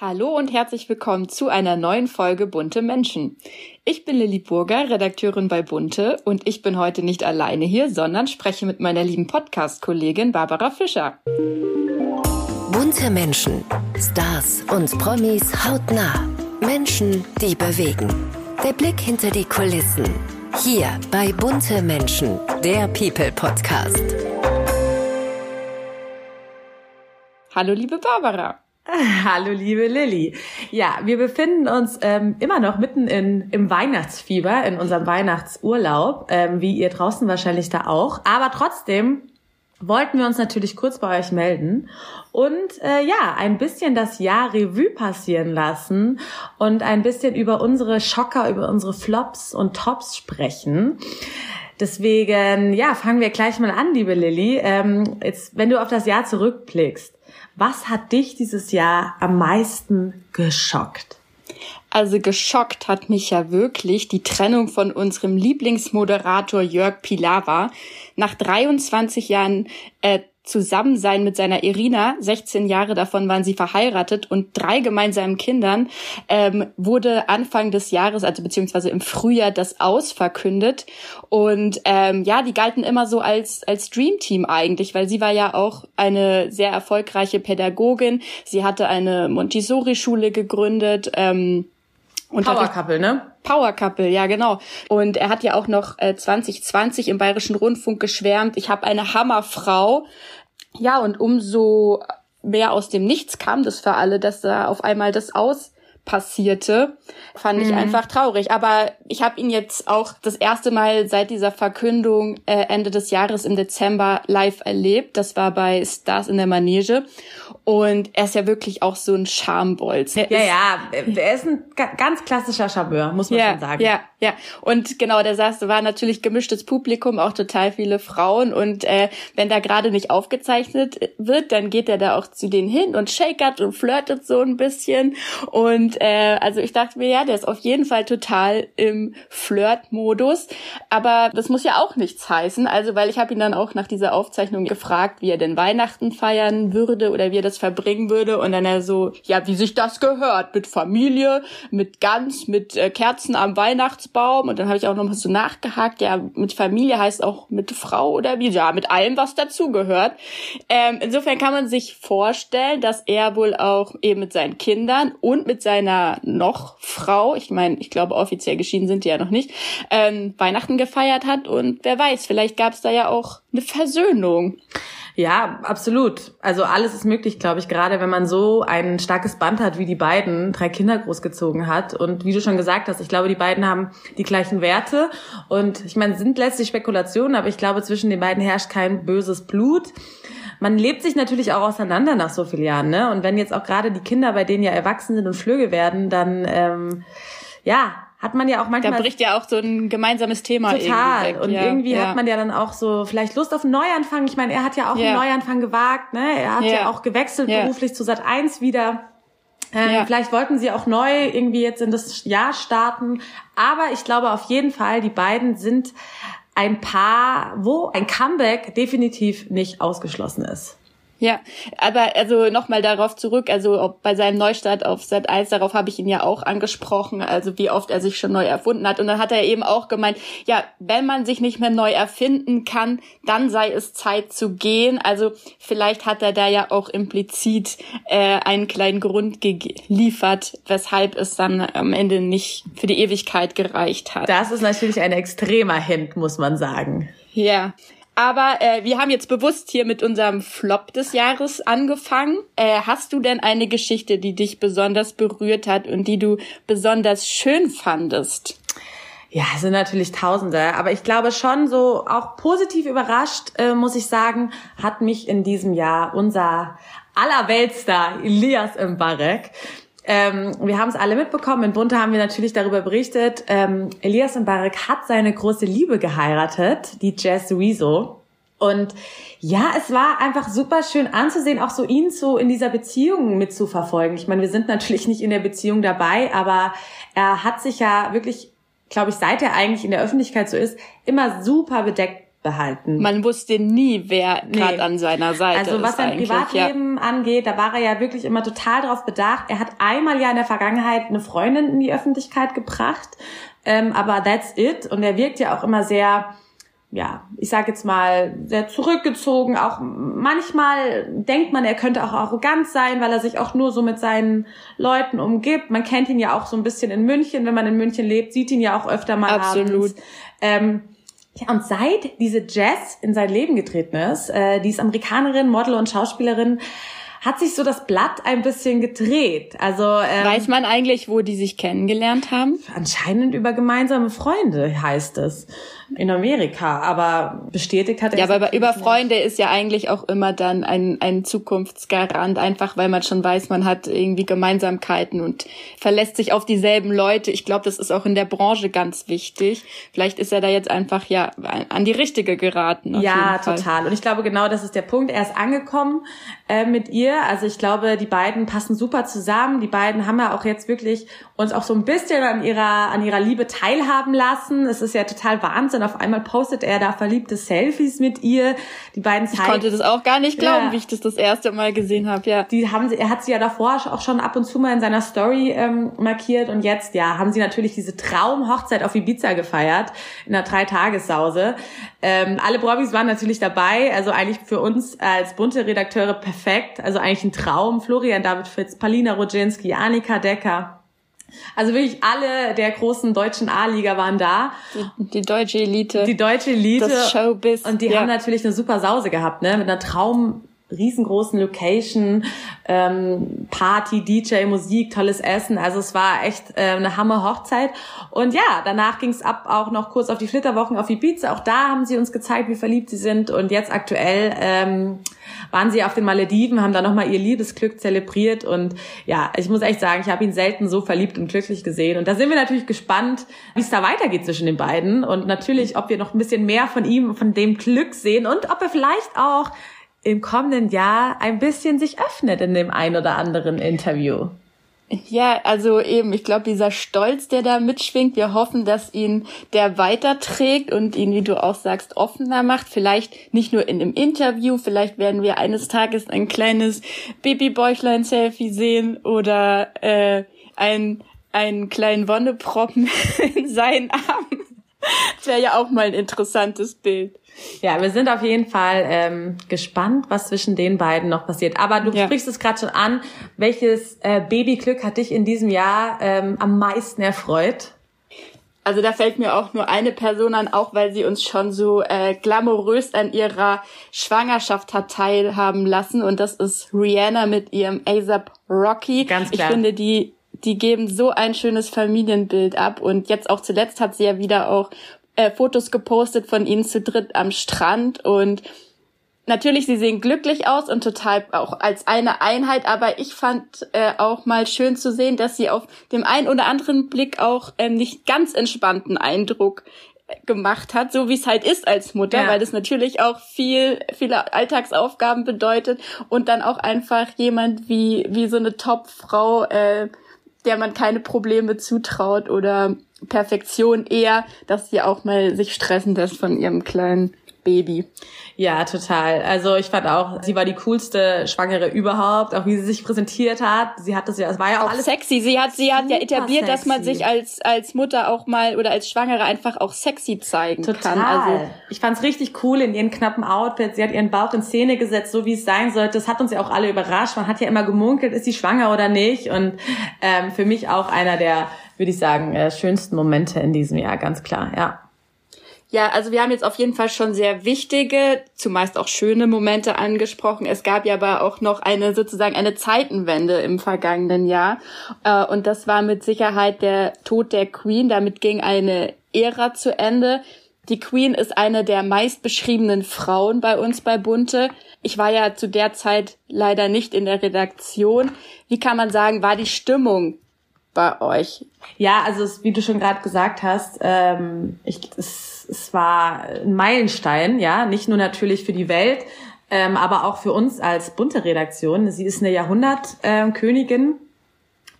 Hallo und herzlich willkommen zu einer neuen Folge Bunte Menschen. Ich bin Lilly Burger, Redakteurin bei Bunte und ich bin heute nicht alleine hier, sondern spreche mit meiner lieben Podcast-Kollegin Barbara Fischer. Bunte Menschen, Stars und Promis hautnah. Menschen, die bewegen. Der Blick hinter die Kulissen. Hier bei Bunte Menschen, der People Podcast. Hallo liebe Barbara. Hallo, liebe Lilly. Ja, wir befinden uns ähm, immer noch mitten in, im Weihnachtsfieber, in unserem Weihnachtsurlaub, ähm, wie ihr draußen wahrscheinlich da auch. Aber trotzdem wollten wir uns natürlich kurz bei euch melden und äh, ja, ein bisschen das Jahr Revue passieren lassen und ein bisschen über unsere Schocker, über unsere Flops und Tops sprechen. Deswegen, ja, fangen wir gleich mal an, liebe Lilly. Ähm, jetzt, wenn du auf das Jahr zurückblickst, was hat dich dieses Jahr am meisten geschockt? Also geschockt hat mich ja wirklich die Trennung von unserem Lieblingsmoderator Jörg Pilawa. Nach 23 Jahren äh, Zusammensein mit seiner Irina, 16 Jahre davon waren sie verheiratet und drei gemeinsamen Kindern, ähm, wurde Anfang des Jahres, also beziehungsweise im Frühjahr, das Aus verkündet. Und ähm, ja, die galten immer so als, als Dreamteam eigentlich, weil sie war ja auch eine sehr erfolgreiche Pädagogin. Sie hatte eine Montessori-Schule gegründet. Ähm, und Power Couple, ne? Power Couple, ja genau. Und er hat ja auch noch äh, 2020 im Bayerischen Rundfunk geschwärmt, ich habe eine Hammerfrau. Ja, und umso mehr aus dem Nichts kam das für alle, dass da auf einmal das aus passierte, fand ich mhm. einfach traurig. Aber ich habe ihn jetzt auch das erste Mal seit dieser Verkündung äh, Ende des Jahres im Dezember live erlebt. Das war bei Stars in der Manege. Und er ist ja wirklich auch so ein Charmbolz. Ja, ja, er ist ein ganz klassischer Charmeur, muss man ja, schon sagen. Ja, ja. Und genau, der saß, war natürlich gemischtes Publikum, auch total viele Frauen. Und äh, wenn da gerade nicht aufgezeichnet wird, dann geht er da auch zu denen hin und shakert und flirtet so ein bisschen. Und äh, also ich dachte mir, ja, der ist auf jeden Fall total im Flirt-Modus. Aber das muss ja auch nichts heißen. Also, weil ich habe ihn dann auch nach dieser Aufzeichnung gefragt, wie er denn Weihnachten feiern würde oder wie er das verbringen würde. Und dann er so, ja, wie sich das gehört, mit Familie, mit Gans, mit äh, Kerzen am Weihnachtsbaum. Und dann habe ich auch noch mal so nachgehakt, ja, mit Familie heißt auch mit Frau oder wie? Ja, mit allem, was dazugehört. Ähm, insofern kann man sich vorstellen, dass er wohl auch eben mit seinen Kindern und mit seiner noch Frau, ich meine, ich glaube offiziell geschieden sind die ja noch nicht, ähm, Weihnachten gefeiert hat und wer weiß, vielleicht gab es da ja auch eine Versöhnung. Ja, absolut. Also alles ist möglich, glaube ich, gerade wenn man so ein starkes Band hat, wie die beiden, drei Kinder großgezogen hat. Und wie du schon gesagt hast, ich glaube, die beiden haben die gleichen Werte. Und ich meine, sind letztlich Spekulationen, aber ich glaube, zwischen den beiden herrscht kein böses Blut man lebt sich natürlich auch auseinander nach so vielen Jahren, ne? Und wenn jetzt auch gerade die Kinder, bei denen ja erwachsen sind und Flüge werden, dann ähm, ja, hat man ja auch manchmal. Da bricht ja auch so ein gemeinsames Thema total. Weg. Und ja, irgendwie ja. hat man ja dann auch so vielleicht Lust auf einen Neuanfang. Ich meine, er hat ja auch ja. einen Neuanfang gewagt, ne? Er hat ja, auch gewechselt beruflich zu Sat 1 wieder. Ähm, Vielleicht wollten sie auch neu irgendwie jetzt in das Jahr starten. Aber ich glaube auf jeden Fall, die beiden sind ein Paar, wo ein Comeback definitiv nicht ausgeschlossen ist. Ja, aber also nochmal darauf zurück, also ob bei seinem Neustart auf Sat 1, darauf habe ich ihn ja auch angesprochen, also wie oft er sich schon neu erfunden hat. Und dann hat er eben auch gemeint, ja, wenn man sich nicht mehr neu erfinden kann, dann sei es Zeit zu gehen. Also vielleicht hat er da ja auch implizit äh, einen kleinen Grund geliefert, weshalb es dann am Ende nicht für die Ewigkeit gereicht hat. Das ist natürlich ein extremer Hint, muss man sagen. Ja, aber äh, wir haben jetzt bewusst hier mit unserem Flop des Jahres angefangen. Äh, hast du denn eine Geschichte, die dich besonders berührt hat und die du besonders schön fandest? Ja, es sind natürlich Tausende, aber ich glaube schon so auch positiv überrascht, äh, muss ich sagen, hat mich in diesem Jahr unser aller Weltstar Elias Mbarek ähm, wir haben es alle mitbekommen. In Bunte haben wir natürlich darüber berichtet. Ähm, Elias Mbarek hat seine große Liebe geheiratet, die Jess Weezo. Und ja, es war einfach super schön anzusehen, auch so ihn so in dieser Beziehung mitzuverfolgen. Ich meine, wir sind natürlich nicht in der Beziehung dabei, aber er hat sich ja wirklich, glaube ich, seit er eigentlich in der Öffentlichkeit so ist, immer super bedeckt behalten. Man wusste nie, wer gerade nee. an seiner Seite ist. Also was sein Privatleben ja. angeht, da war er ja wirklich immer total darauf bedacht. Er hat einmal ja in der Vergangenheit eine Freundin in die Öffentlichkeit gebracht, ähm, aber that's it. Und er wirkt ja auch immer sehr ja, ich sage jetzt mal, sehr zurückgezogen. Auch manchmal denkt man, er könnte auch arrogant sein, weil er sich auch nur so mit seinen Leuten umgibt. Man kennt ihn ja auch so ein bisschen in München, wenn man in München lebt, sieht ihn ja auch öfter mal Absolut. Ähm, ja, und seit diese Jazz in sein Leben getreten ist, äh, die ist Amerikanerin, Model und Schauspielerin, hat sich so das Blatt ein bisschen gedreht. Also ähm, weiß man eigentlich, wo die sich kennengelernt haben? Anscheinend über gemeinsame Freunde heißt es in Amerika, aber bestätigt hat er Ja, aber über Freunde ist ja eigentlich auch immer dann ein, ein Zukunftsgarant, einfach weil man schon weiß, man hat irgendwie Gemeinsamkeiten und verlässt sich auf dieselben Leute. Ich glaube, das ist auch in der Branche ganz wichtig. Vielleicht ist er da jetzt einfach ja an die richtige geraten. Ja, total. Und ich glaube, genau das ist der Punkt. Er ist angekommen äh, mit ihr. Also ich glaube, die beiden passen super zusammen. Die beiden haben ja auch jetzt wirklich uns auch so ein bisschen an ihrer, an ihrer Liebe teilhaben lassen. Es ist ja total Wahnsinn. Auf einmal postet er da verliebte Selfies mit ihr. Die beiden zeigen. Ich konnte das auch gar nicht glauben, ja. wie ich das das erste Mal gesehen habe, ja. Die haben sie, er hat sie ja davor auch schon ab und zu mal in seiner Story ähm, markiert und jetzt, ja, haben sie natürlich diese Traumhochzeit auf Ibiza gefeiert in einer Dreitagessause. Ähm, alle Promis waren natürlich dabei, also eigentlich für uns als bunte Redakteure perfekt, also eigentlich ein Traum. Florian David Fitz, Palina Rodzinski, Annika Decker. Also wirklich alle der großen deutschen A-Liga waren da. Die, die, deutsche Elite. Die deutsche Elite. Das Showbiz. Und die ja. haben natürlich eine super Sause gehabt, ne? Mit einer Traum riesengroßen Location, ähm, Party, DJ, Musik, tolles Essen. Also es war echt äh, eine Hammer Hochzeit. Und ja, danach ging es ab auch noch kurz auf die Flitterwochen auf Ibiza. Auch da haben sie uns gezeigt, wie verliebt sie sind. Und jetzt aktuell ähm, waren sie auf den Malediven, haben da nochmal ihr Liebesglück zelebriert. Und ja, ich muss echt sagen, ich habe ihn selten so verliebt und glücklich gesehen. Und da sind wir natürlich gespannt, wie es da weitergeht zwischen den beiden. Und natürlich, ob wir noch ein bisschen mehr von ihm, von dem Glück sehen und ob er vielleicht auch im kommenden Jahr ein bisschen sich öffnet in dem ein oder anderen Interview. Ja, also eben, ich glaube, dieser Stolz, der da mitschwingt, wir hoffen, dass ihn der weiterträgt und ihn, wie du auch sagst, offener macht. Vielleicht nicht nur in einem Interview, vielleicht werden wir eines Tages ein kleines Babybäuchlein-Selfie sehen oder äh, ein, einen kleinen Wonneproppen in seinen Armen. Das wäre ja auch mal ein interessantes Bild. Ja, wir sind auf jeden Fall ähm, gespannt, was zwischen den beiden noch passiert. Aber du ja. sprichst es gerade schon an. Welches äh, Babyglück hat dich in diesem Jahr ähm, am meisten erfreut? Also da fällt mir auch nur eine Person an, auch weil sie uns schon so äh, glamourös an ihrer Schwangerschaft hat teilhaben lassen. Und das ist Rihanna mit ihrem ASAP Rocky. Ganz klar. Ich finde, die die geben so ein schönes Familienbild ab. Und jetzt auch zuletzt hat sie ja wieder auch äh, Fotos gepostet von ihnen zu dritt am Strand und natürlich, sie sehen glücklich aus und total auch als eine Einheit, aber ich fand äh, auch mal schön zu sehen, dass sie auf dem einen oder anderen Blick auch ähm, nicht ganz entspannten Eindruck gemacht hat, so wie es halt ist als Mutter, ja. weil das natürlich auch viel, viele Alltagsaufgaben bedeutet und dann auch einfach jemand wie, wie so eine Top-Frau, äh, der man keine Probleme zutraut oder Perfektion eher, dass sie auch mal sich stressen lässt von ihrem kleinen Baby. Ja, total. Also ich fand auch, sie war die coolste Schwangere überhaupt, auch wie sie sich präsentiert hat. Sie hat das ja, es war ja auch, auch alles sexy. Sie hat, sie hat ja etabliert, sexy. dass man sich als als Mutter auch mal oder als Schwangere einfach auch sexy zeigen total. kann. Also ich fand's richtig cool in ihren knappen Outfits. Sie hat ihren Bauch in Szene gesetzt, so wie es sein sollte. Das hat uns ja auch alle überrascht. Man hat ja immer gemunkelt, ist sie schwanger oder nicht. Und ähm, für mich auch einer der, würde ich sagen, äh, schönsten Momente in diesem Jahr, ganz klar. Ja. Ja, also wir haben jetzt auf jeden Fall schon sehr wichtige, zumeist auch schöne Momente angesprochen. Es gab ja aber auch noch eine sozusagen eine Zeitenwende im vergangenen Jahr. Äh, und das war mit Sicherheit der Tod der Queen. Damit ging eine Ära zu Ende. Die Queen ist eine der meistbeschriebenen Frauen bei uns bei Bunte. Ich war ja zu der Zeit leider nicht in der Redaktion. Wie kann man sagen, war die Stimmung bei euch? Ja, also wie du schon gerade gesagt hast, ähm, ich, es es, war ein Meilenstein, ja, nicht nur natürlich für die Welt, ähm, aber auch für uns als bunte Redaktion. Sie ist eine Jahrhundertkönigin.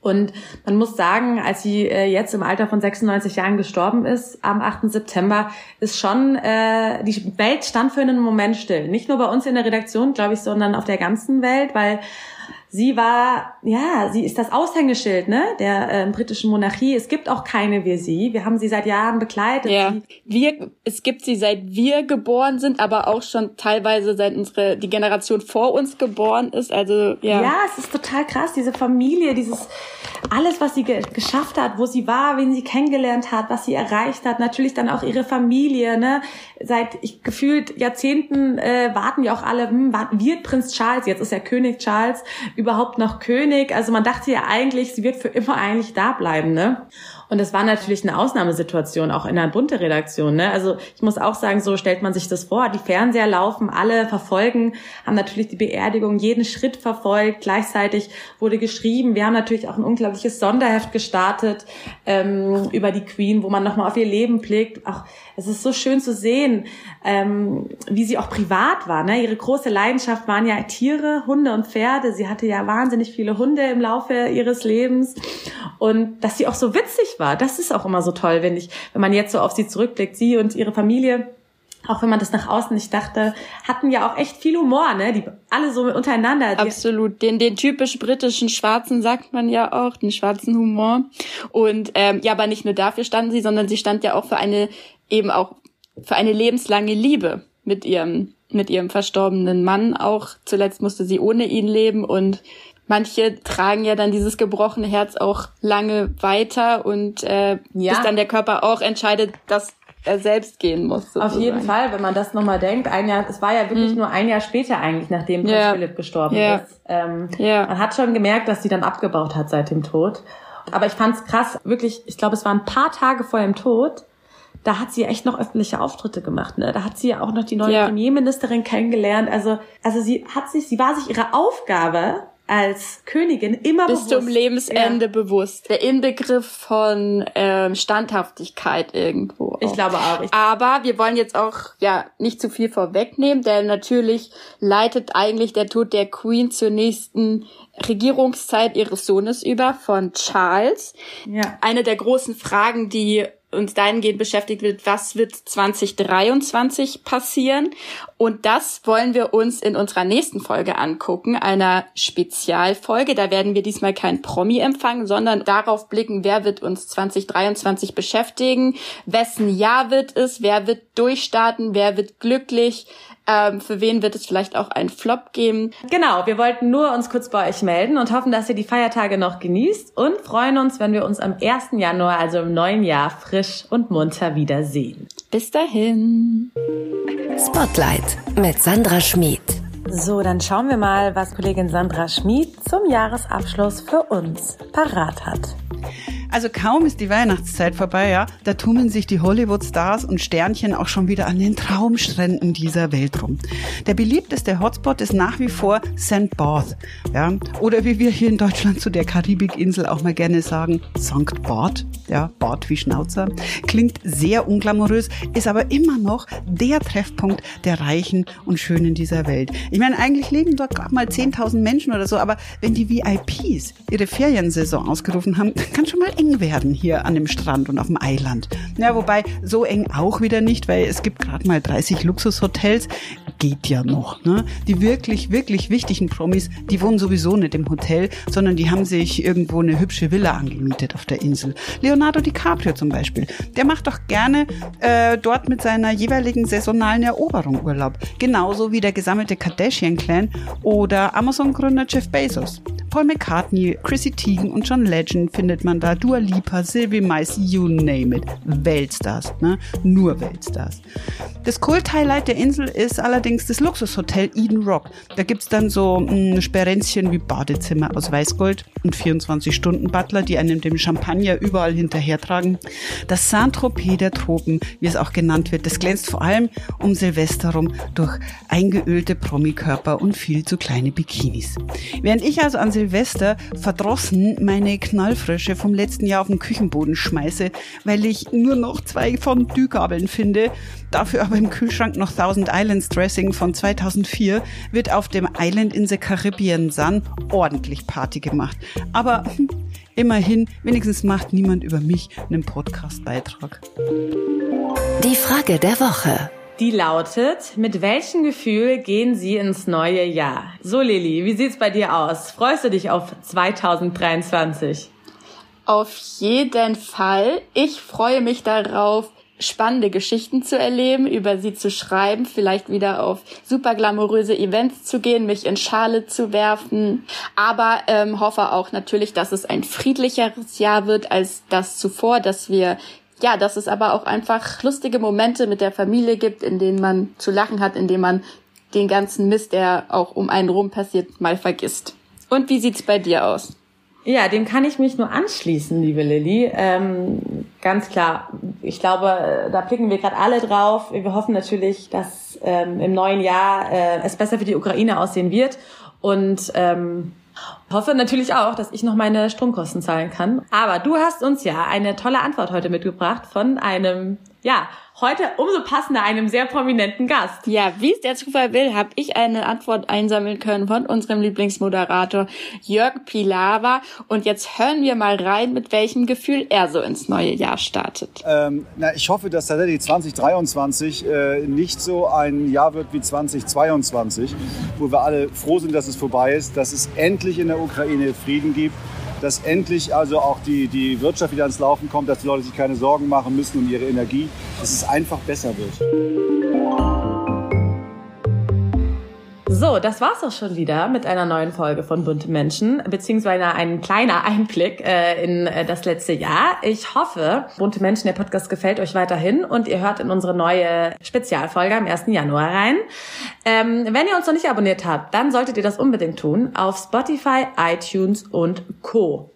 Und man muss sagen, als sie äh, jetzt im Alter von 96 Jahren gestorben ist, am 8. September, ist schon, äh, die Welt stand für einen Moment still. Nicht nur bei uns in der Redaktion, glaube ich, sondern auf der ganzen Welt, weil sie war, ja, sie ist das Aushängeschild ne, der äh, britischen Monarchie. Es gibt auch keine wie sie. Wir haben sie seit Jahren begleitet. Ja, wir, es gibt sie seit wir geboren sind, aber auch schon teilweise seit unsere die Generation vor uns geboren ist. Also ja. Ja, es ist total krass, diese Familie, dieses alles, was sie ge geschafft hat, wo sie war, wen sie kennengelernt hat, was sie erreicht hat, natürlich dann auch ihre Familie. Ne? Seit ich gefühlt Jahrzehnten äh, warten ja auch alle, hm, wird Prinz Charles, jetzt ist er König Charles, überhaupt noch König? Also man dachte ja eigentlich, sie wird für immer eigentlich da bleiben. Ne? Und es war natürlich eine Ausnahmesituation, auch in einer bunte Redaktion. Ne? Also ich muss auch sagen, so stellt man sich das vor. Die Fernseher laufen, alle verfolgen, haben natürlich die Beerdigung jeden Schritt verfolgt. Gleichzeitig wurde geschrieben. Wir haben natürlich auch ein unglaubliches Sonderheft gestartet ähm, über die Queen, wo man nochmal auf ihr Leben blickt. Auch es ist so schön zu sehen, ähm, wie sie auch privat war. Ne? Ihre große Leidenschaft waren ja Tiere, Hunde und Pferde. Sie hatte ja wahnsinnig viele Hunde im Laufe ihres Lebens. Und dass sie auch so witzig war, das ist auch immer so toll, wenn ich, wenn man jetzt so auf sie zurückblickt, sie und ihre Familie auch wenn man das nach außen nicht dachte, hatten ja auch echt viel Humor, ne? Die alle so untereinander. Absolut. Den, den typisch britischen Schwarzen sagt man ja auch, den schwarzen Humor. Und ähm, ja, aber nicht nur dafür standen sie, sondern sie stand ja auch für eine eben auch für eine lebenslange Liebe mit ihrem mit ihrem verstorbenen Mann. Auch zuletzt musste sie ohne ihn leben und manche tragen ja dann dieses gebrochene Herz auch lange weiter und äh, ja. bis dann der Körper auch entscheidet, dass er selbst gehen muss. Sozusagen. Auf jeden Fall, wenn man das nochmal denkt, ein Jahr, es war ja wirklich mhm. nur ein Jahr später eigentlich, nachdem Prinz. Philipp gestorben ja. ist. Ähm, ja. Man hat schon gemerkt, dass sie dann abgebaut hat seit dem Tod. Aber ich fand's krass, wirklich, ich glaube, es waren ein paar Tage vor ihrem Tod, da hat sie echt noch öffentliche Auftritte gemacht. Ne? Da hat sie ja auch noch die neue ja. Premierministerin kennengelernt. Also, also sie hat sich, sie war sich ihre Aufgabe als Königin immer bis bewusst. zum Lebensende ja. bewusst. Der Inbegriff von ähm, Standhaftigkeit irgendwo. Auch. Ich glaube auch. Ich Aber wir wollen jetzt auch ja nicht zu viel vorwegnehmen, denn natürlich leitet eigentlich der Tod der Queen zur nächsten Regierungszeit ihres Sohnes über von Charles. Ja. Eine der großen Fragen, die uns dahingehend beschäftigt wird, was wird 2023 passieren. Und das wollen wir uns in unserer nächsten Folge angucken, einer Spezialfolge. Da werden wir diesmal kein Promi empfangen, sondern darauf blicken, wer wird uns 2023 beschäftigen, wessen Jahr wird es, wer wird durchstarten, wer wird glücklich, ähm, für wen wird es vielleicht auch einen Flop geben? Genau, wir wollten nur uns kurz bei euch melden und hoffen, dass ihr die Feiertage noch genießt und freuen uns, wenn wir uns am 1. Januar, also im neuen Jahr, frisch und munter wiedersehen. Bis dahin. Spotlight mit Sandra Schmid. So, dann schauen wir mal, was Kollegin Sandra Schmid zum Jahresabschluss für uns parat hat. Also kaum ist die Weihnachtszeit vorbei, ja, da tummeln sich die Hollywood-Stars und Sternchen auch schon wieder an den Traumstränden dieser Welt rum. Der beliebteste Hotspot ist nach wie vor St. Barth, ja, oder wie wir hier in Deutschland zu der Karibikinsel auch mal gerne sagen, St. Barth, ja, Bart wie Schnauzer. Klingt sehr unglamourös, ist aber immer noch der Treffpunkt der Reichen und Schönen dieser Welt. Ich meine, eigentlich leben dort gerade mal 10.000 Menschen oder so, aber wenn die VIPs ihre Feriensaison ausgerufen haben, kann schon mal eng werden hier an dem Strand und auf dem Eiland. Ja, wobei so eng auch wieder nicht, weil es gibt gerade mal 30 Luxushotels. Geht ja noch. Ne? Die wirklich, wirklich wichtigen Promis, die wohnen sowieso nicht im Hotel, sondern die haben sich irgendwo eine hübsche Villa angemietet auf der Insel. Leonardo DiCaprio zum Beispiel. Der macht doch gerne äh, dort mit seiner jeweiligen saisonalen Eroberung Urlaub. Genauso wie der gesammelte Kardashian-Clan oder Amazon-Gründer Jeff Bezos. Paul McCartney, Chrissy Teigen und John Legend findet man da. Dua Lipa, Sylvie Mais, you name it. Weltstars, ne? Nur Weltstars. Das Kult-Highlight der Insel ist allerdings das Luxushotel Eden Rock. Da gibt's dann so mh, hm, Sperenzchen wie Badezimmer aus Weißgold und 24-Stunden-Butler, die einem dem Champagner überall hinterhertragen. Das Saint-Tropez der Tropen, wie es auch genannt wird, das glänzt vor allem um Silvester rum durch eingeölte Promikörper und viel zu kleine Bikinis. Während ich also an Silvester Silvester verdrossen meine Knallfrische vom letzten Jahr auf den Küchenboden schmeiße, weil ich nur noch zwei Fondue-Gabeln finde. Dafür aber im Kühlschrank noch Thousand Islands Dressing von 2004 wird auf dem Island in the Caribbean Sun ordentlich Party gemacht. Aber hm, immerhin, wenigstens macht niemand über mich einen Podcast-Beitrag. Die Frage der Woche. Die lautet, mit welchem Gefühl gehen Sie ins neue Jahr? So, Lilly, wie sieht's bei dir aus? Freust du dich auf 2023? Auf jeden Fall. Ich freue mich darauf, spannende Geschichten zu erleben, über sie zu schreiben, vielleicht wieder auf super glamouröse Events zu gehen, mich in Schale zu werfen, aber ähm, hoffe auch natürlich, dass es ein friedlicheres Jahr wird als das zuvor, dass wir ja, dass es aber auch einfach lustige Momente mit der Familie gibt, in denen man zu lachen hat, in denen man den ganzen Mist, der auch um einen rum passiert, mal vergisst. Und wie sieht's bei dir aus? Ja, dem kann ich mich nur anschließen, liebe Lilly. Ähm, ganz klar. Ich glaube, da blicken wir gerade alle drauf. Wir hoffen natürlich, dass ähm, im neuen Jahr äh, es besser für die Ukraine aussehen wird. Und ähm, Hoffe natürlich auch, dass ich noch meine Stromkosten zahlen kann. Aber du hast uns ja eine tolle Antwort heute mitgebracht von einem, ja, heute umso passender einem sehr prominenten Gast. Ja, wie es der Zufall will, habe ich eine Antwort einsammeln können von unserem Lieblingsmoderator Jörg Pilawa. Und jetzt hören wir mal rein, mit welchem Gefühl er so ins neue Jahr startet. Ähm, na, ich hoffe, dass tatsächlich 2023 äh, nicht so ein Jahr wird wie 2022, wo wir alle froh sind, dass es vorbei ist, dass es endlich in der Ukraine Frieden gibt dass endlich also auch die, die Wirtschaft wieder ans Laufen kommt, dass die Leute sich keine Sorgen machen müssen um ihre Energie, dass es einfach besser wird. So, das war's auch schon wieder mit einer neuen Folge von Bunte Menschen, beziehungsweise ein kleiner Einblick äh, in äh, das letzte Jahr. Ich hoffe, Bunte Menschen, der Podcast gefällt euch weiterhin und ihr hört in unsere neue Spezialfolge am 1. Januar rein. Ähm, wenn ihr uns noch nicht abonniert habt, dann solltet ihr das unbedingt tun auf Spotify, iTunes und Co.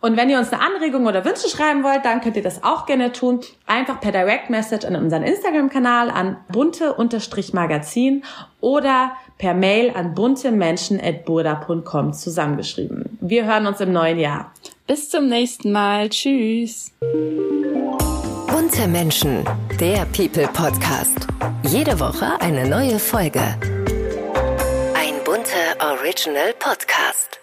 Und wenn ihr uns eine Anregung oder Wünsche schreiben wollt, dann könnt ihr das auch gerne tun. Einfach per Direct Message an unseren Instagram-Kanal an bunte-magazin oder per Mail an buntemenschen.burda.com zusammengeschrieben. Wir hören uns im neuen Jahr. Bis zum nächsten Mal. Tschüss. Bunte Menschen, der People Podcast. Jede Woche eine neue Folge. Ein bunter Original Podcast.